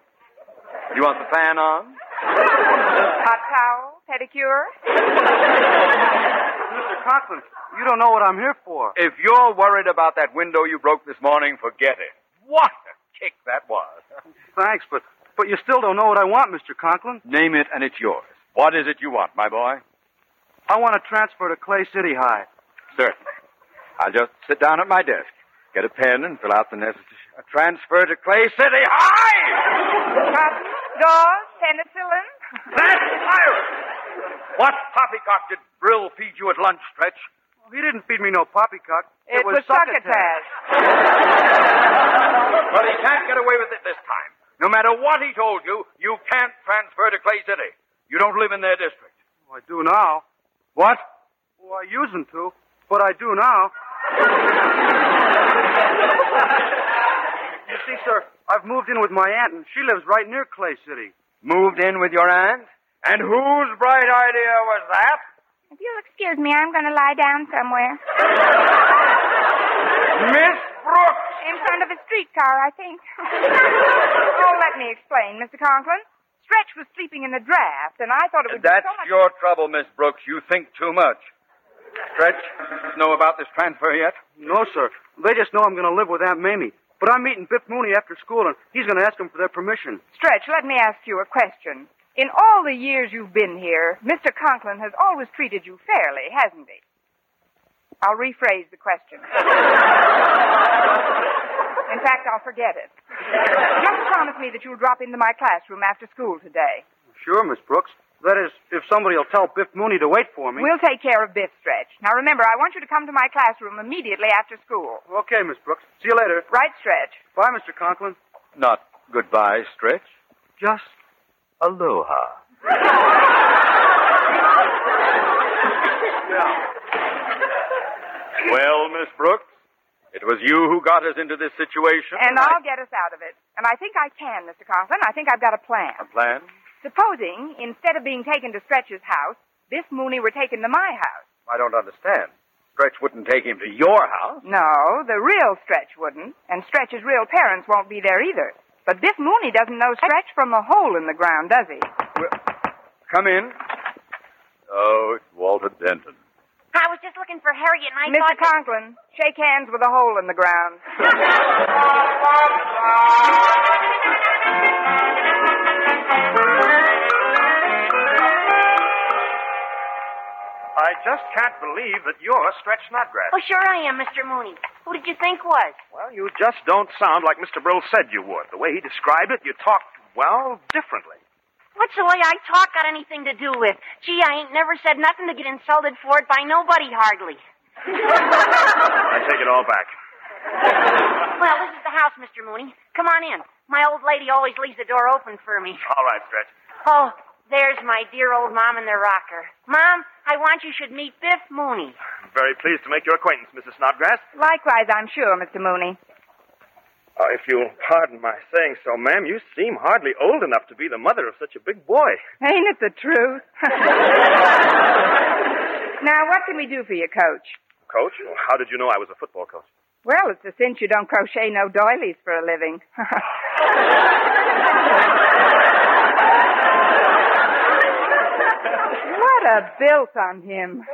Do you want the fan on? Hot towel, pedicure. Mr. Conklin, you don't know what I'm here for. If you're worried about that window you broke this morning, forget it. What a kick that was. Thanks, but but you still don't know what I want, Mr. Conklin. Name it and it's yours. What is it you want, my boy? I want to transfer to Clay City High. Certainly. I'll just sit down at my desk, get a pen, and fill out the necessary transfer to Clay City High. Cotton, gauze, penicillin. That's pirate. What poppycock did Brill feed you at lunch, Stretch? He didn't feed me no poppycock. It, was succotash. Well, he can't get away with it this time. No matter what he told you, you can't transfer to Clay City. You don't live in their district. Oh, I do now. What? Well, I usen't to, but I do now. You see, sir, I've moved in with my aunt, and she lives right near Clay City. Moved in with your aunt? And whose bright idea was that? If you'll excuse me, I'm going to lie down somewhere. Miss Brooks! In front of a streetcar, I think. oh, let me explain, Mr. Conklin. Stretch was sleeping in the draft, and I thought it would That's be so much... your trouble, Miss Brooks. You think too much. Stretch, know about this transfer yet? No, sir. They just know I'm going to live with Aunt Mamie. But I'm meeting Biff Mooney after school, and he's going to ask them for their permission. Stretch, let me ask you a question. In all the years you've been here, Mr. Conklin has always treated you fairly, hasn't he? I'll rephrase the question. In fact, I'll forget it. Just promise me that you'll drop into my classroom after school today. Sure, Miss Brooks. That is, if somebody will tell Biff Mooney to wait for me. We'll take care of Biff Stretch. Now remember, I want you to come to my classroom immediately after school. Okay, Miss Brooks. See you later. Right, Stretch. Bye, Mr. Conklin. Not goodbye, Stretch. Just aloha. Well, Miss Brooks, it was you who got us into this situation. And I'll get us out of it. And I think I can, Mr. Conklin. I think I've got a plan. A plan? Supposing, instead of being taken to Stretch's house, Biff Mooney were taken to my house. I don't understand. Stretch wouldn't take him to your house. No, the real Stretch wouldn't. And Stretch's real parents won't be there either. But Biff Mooney doesn't know Stretch from a hole in the ground, does he? Come in. Oh, it's Walter Denton. I was just looking for Harriet, and I Mr. thought... Conklin, shake hands with a hole in the ground. I just can't believe that you're Stretch Snodgrass. Oh, sure I am, Mr. Mooney. Who did you think was? Well, you just don't sound like Mr. Brill said you would. The way he described it, you talked, well, differently. What's the way I talk got anything to do with? Gee, I ain't never said nothing to get insulted for it by nobody hardly. I take it all back. Well, this is the house, Mr. Mooney. Come on in. My old lady always leaves the door open for me. All right, Stretch. Oh, there's my dear old mom in the rocker. Mom, I want you should meet Biff Mooney. I'm very pleased to make your acquaintance, Mrs. Snodgrass. Likewise, I'm sure, Mr. Mooney. Uh, if you'll pardon my saying so, ma'am, you seem hardly old enough to be the mother of such a big boy. Ain't it the truth? now, what can we do for you, Coach? Coach, how did you know I was a football coach? Well, it's a cinch you don't crochet no doilies for a living. what a built on him.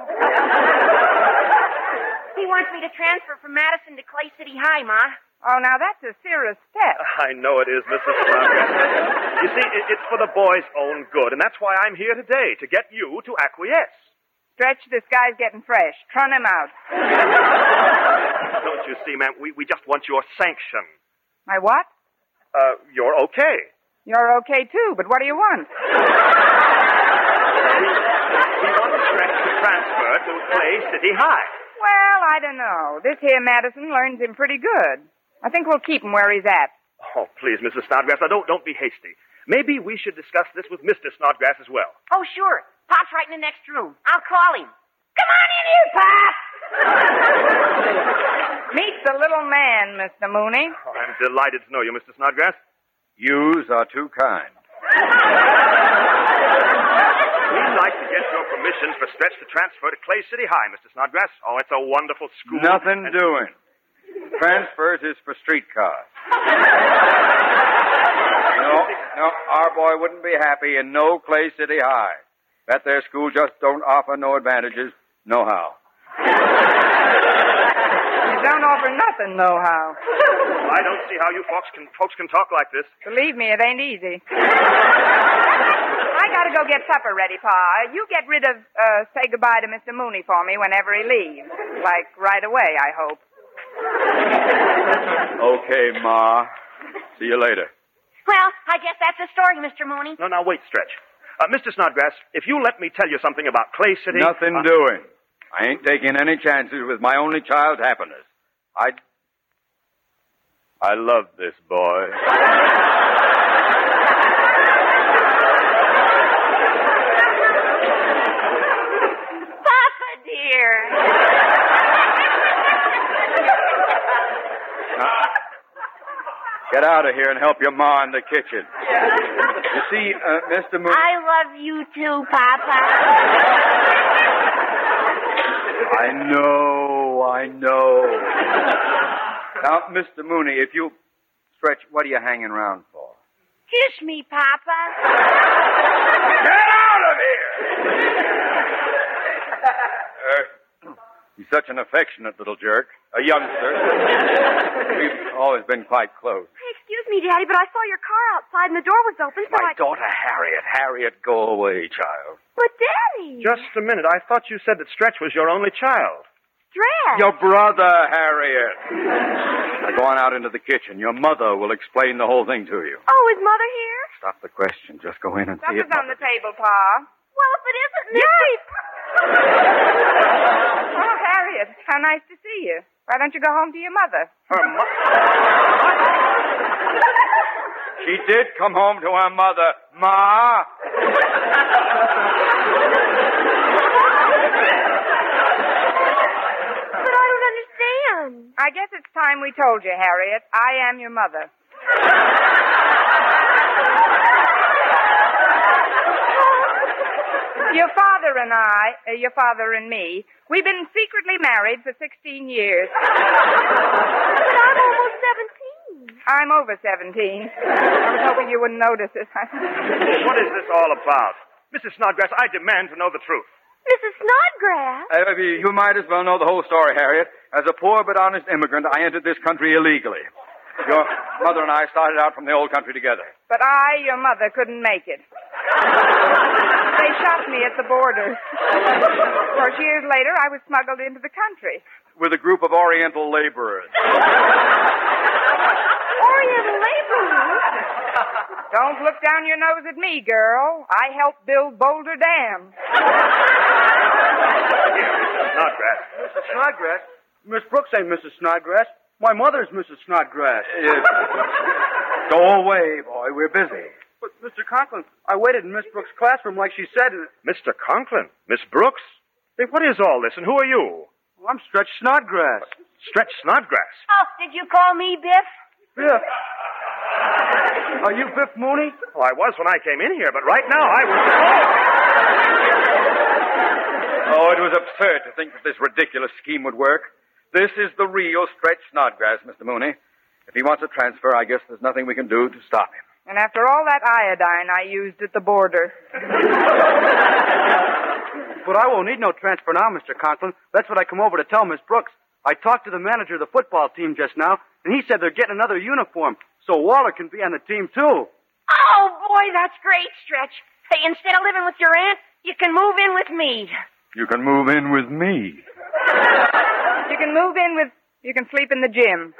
He wants me to transfer from Madison to Clay City High, Ma. Oh, now that's a serious step. I know it is, Mrs. Snodgrass. you see, it, it's for the boy's own good, and that's why I'm here today, to get you to acquiesce. Stretch, this guy's getting fresh. Trun him out. Don't you see, ma'am? We, we just want your sanction. My what? Uh, you're okay. You're okay too, but what do you want? We want Stretch to transfer to Clay City High. Well, I don't know. This here Madison learns him pretty good. I think we'll keep him where he's at. Oh, please, Mrs. Snodgrass, now don't, don't be hasty. Maybe we should discuss this with Mr. Snodgrass as well. Oh, sure. Pop's right in the next room. I'll call him. Come on in here, Pop! Meet the little man, Mr. Mooney. Oh, I'm delighted to know you, Mr. Snodgrass. Yous are too kind. We'd like to get your permission for Stretch to transfer to Clay City High, Mr. Snodgrass. Oh, it's a wonderful school. Nothing and- doing. Transfers is for streetcars. No, no, our boy wouldn't be happy in no Clay City High. That there school just don't offer no advantages, no how. You don't offer nothing, no how. I don't see how you folks can, folks can talk like this. Believe me, it ain't easy. I gotta go get supper ready, Pa. You get rid of, uh, say goodbye to Mr. Mooney for me whenever he leaves. Like right away, I hope. Okay, Ma. See you later. Well, I guess that's the story, Mr. Mooney. No, now wait, Stretch. Uh, Mr. Snodgrass, if you let me tell you something about Clay City. Nothing uh, doing. I ain't taking any chances with my only child's happiness. I. I love this boy. Papa, dear. Get out of here and help your ma in the kitchen. You see, uh, Mr. Mooney. I love you too, Papa. I know, I know. Now, Mr. Mooney, if you stretch, what are you hanging around for? Kiss me, Papa. Get out of here! Uh, he's such an affectionate little jerk, a youngster. We've always been quite close. Excuse me, Daddy, but I saw your car outside and the door was open, so My I. daughter Harriet. Harriet, go away, child. But Daddy, Just a minute. I thought you said that Stretch was your only child. Stretch. Your brother, Harriet. Now go on out into the kitchen. Your mother will explain the whole thing to you. Oh, is Mother here? Stop the question. Just go in and see Supper's it. on the table, Pa. Well, if it isn't, Yay! oh, Harriet, how nice to see you. Why don't you go home to your mother? Her mother. She did come home to her mother. Ma! But I don't understand. I guess it's time we told you, Harriet. I am your mother. Your father and I, uh, your father and me, we've been secretly married for 16 years. But I'm almost 17. I'm over 17. I was hoping you wouldn't notice it. What is this all about? Mrs. Snodgrass, I demand to know the truth. Mrs. Snodgrass. Uh, you might as well know the whole story, Harriet. As a poor but honest immigrant, I entered this country illegally. Your mother and I started out from the old country together. But I, your mother, couldn't make it. They shot me at the border. Of course, years later, I was smuggled into the country. with a group of Oriental laborers. Oriental laborers? Don't look down your nose at me, girl. I helped build Boulder Dam. Mrs. Snodgrass. Mrs. Snodgrass? Miss Brooks ain't Mrs. Snodgrass. My mother's Mrs. Snodgrass. Go away, boy. We're busy. But, Mr. Conklin, I waited in Miss Brooks' classroom like she said. And... Mr. Conklin? Miss Brooks? Hey, what is all this, and who are you? Well, I'm Stretch Snodgrass. Stretch Snodgrass? Oh, did you call me Biff? Biff. Are you Biff Mooney? Well, I was when I came in here, but right now I was. Oh, it was absurd to think that this ridiculous scheme would work. This is the real Stretch Snodgrass, Mr. Mooney. If he wants a transfer, I guess there's nothing we can do to stop him. And after all that iodine I used at the border. But I won't need no transfer now, Mr. Conklin. That's what I come over to tell Miss Brooks. I talked to the manager of the football team just now, and he said they're getting another uniform, so Walter can be on the team too. Oh, boy, that's great, Stretch. Hey, instead of living with your aunt, you can move in with me. You can move in with me. You can move in with. You can sleep in the gym.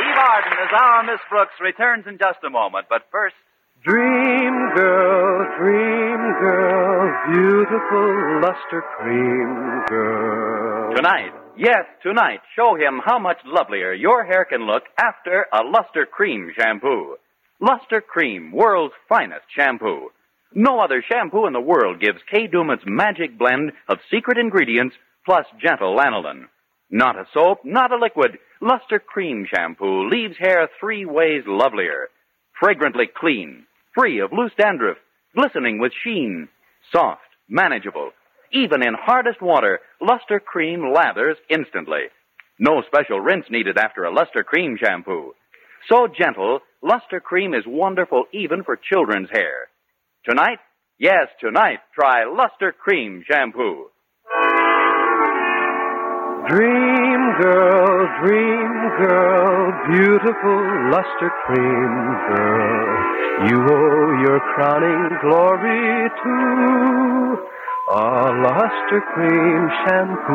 Eve Arden as our Miss Brooks returns in just a moment, but first. Dream girl, dream girl, beautiful luster cream girl. Tonight, yes, tonight, show him how much lovelier your hair can look after a Lustre Creme shampoo. Lustre Creme, world's finest shampoo. No other shampoo in the world gives Kay Daumit's magic blend of secret ingredients plus gentle lanolin. Not a soap, not a liquid. Lustre Creme shampoo leaves hair three ways lovelier. Fragrantly clean, free of loose dandruff, glistening with sheen, soft, manageable. Even in hardest water, Lustre Creme lathers instantly. No special rinse needed after a Lustre Creme shampoo. So gentle, Lustre Creme is wonderful even for children's hair. Tonight, yes, tonight, try Luster Cream shampoo. Dream girl, dream girl, beautiful luster cream girl. You owe your crowning glory to a luster cream shampoo.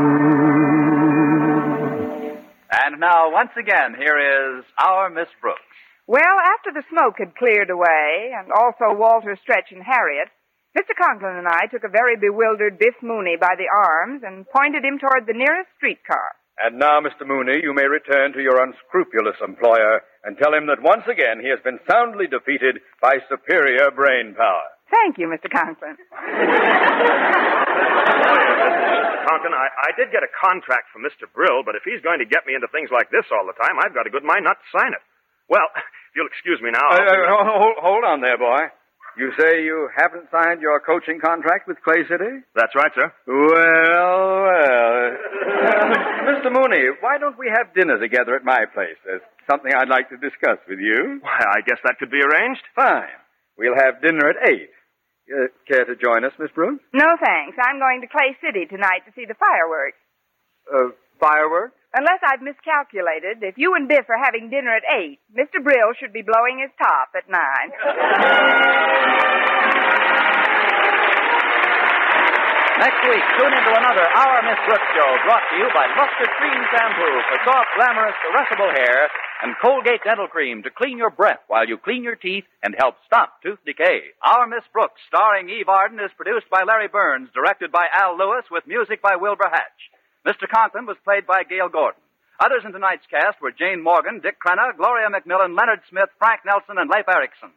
And now, once again, here is our Miss Brooks. Well, after the smoke had cleared away, and also Walter, Stretch, and Harriet, Mr. Conklin and I took a very bewildered Biff Mooney by the arms and pointed him toward the nearest streetcar. And now, Mr. Mooney, you may return to your unscrupulous employer and tell him that once again he has been soundly defeated by superior brain power. Thank you, Mr. Conklin. Conklin, I, I did get a contract from Mr. Brill, but if he's going to get me into things like this all the time, I've got a good mind not to sign it. Well, if you'll excuse me now. Uh, uh, hold, hold on there, boy. You say you haven't signed your coaching contract with Clay City? That's right, sir. Well, well. Mr. Mooney, why don't we have dinner together at my place? There's something I'd like to discuss with you. Why, I guess that could be arranged. Fine. We'll have dinner at 8. Uh, care to join us, Miss Brooks? No thanks. I'm going to Clay City tonight to see the fireworks. Uh, fireworks? Unless I've miscalculated, if you and Biff are having dinner at 8, Mr. Brill should be blowing his top at 9. Next week, tune into another Our Miss Brooks show brought to you by Lustre Creme Shampoo for soft, glamorous, caressable hair and Colgate Dental Cream to clean your breath while you clean your teeth and help stop tooth decay. Our Miss Brooks, starring Eve Arden, is produced by Larry Berns, directed by Al Lewis, with music by Wilbur Hatch. Mr. Conklin was played by Gale Gordon. Others in tonight's cast were Jane Morgan, Dick Crenna, Gloria McMillan, Leonard Smith, Frank Nelson, and Leif Erickson.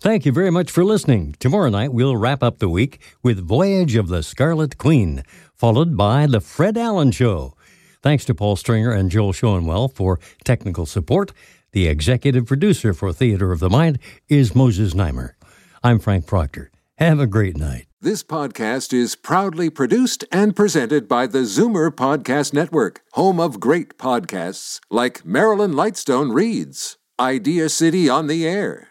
Thank you very much for listening. Tomorrow night, we'll wrap up the week with Voyage of the Scarlet Queen, followed by The Fred Allen Show. Thanks to Paul Stringer and Joel Schoenwell for technical support. The executive producer for Theater of the Mind is Moses Znaimer. I'm Frank Proctor. Have a great night. This podcast is proudly produced and presented by the Zoomer Podcast Network, home of great podcasts like Marilyn Lightstone Reads, Idea City on the Air,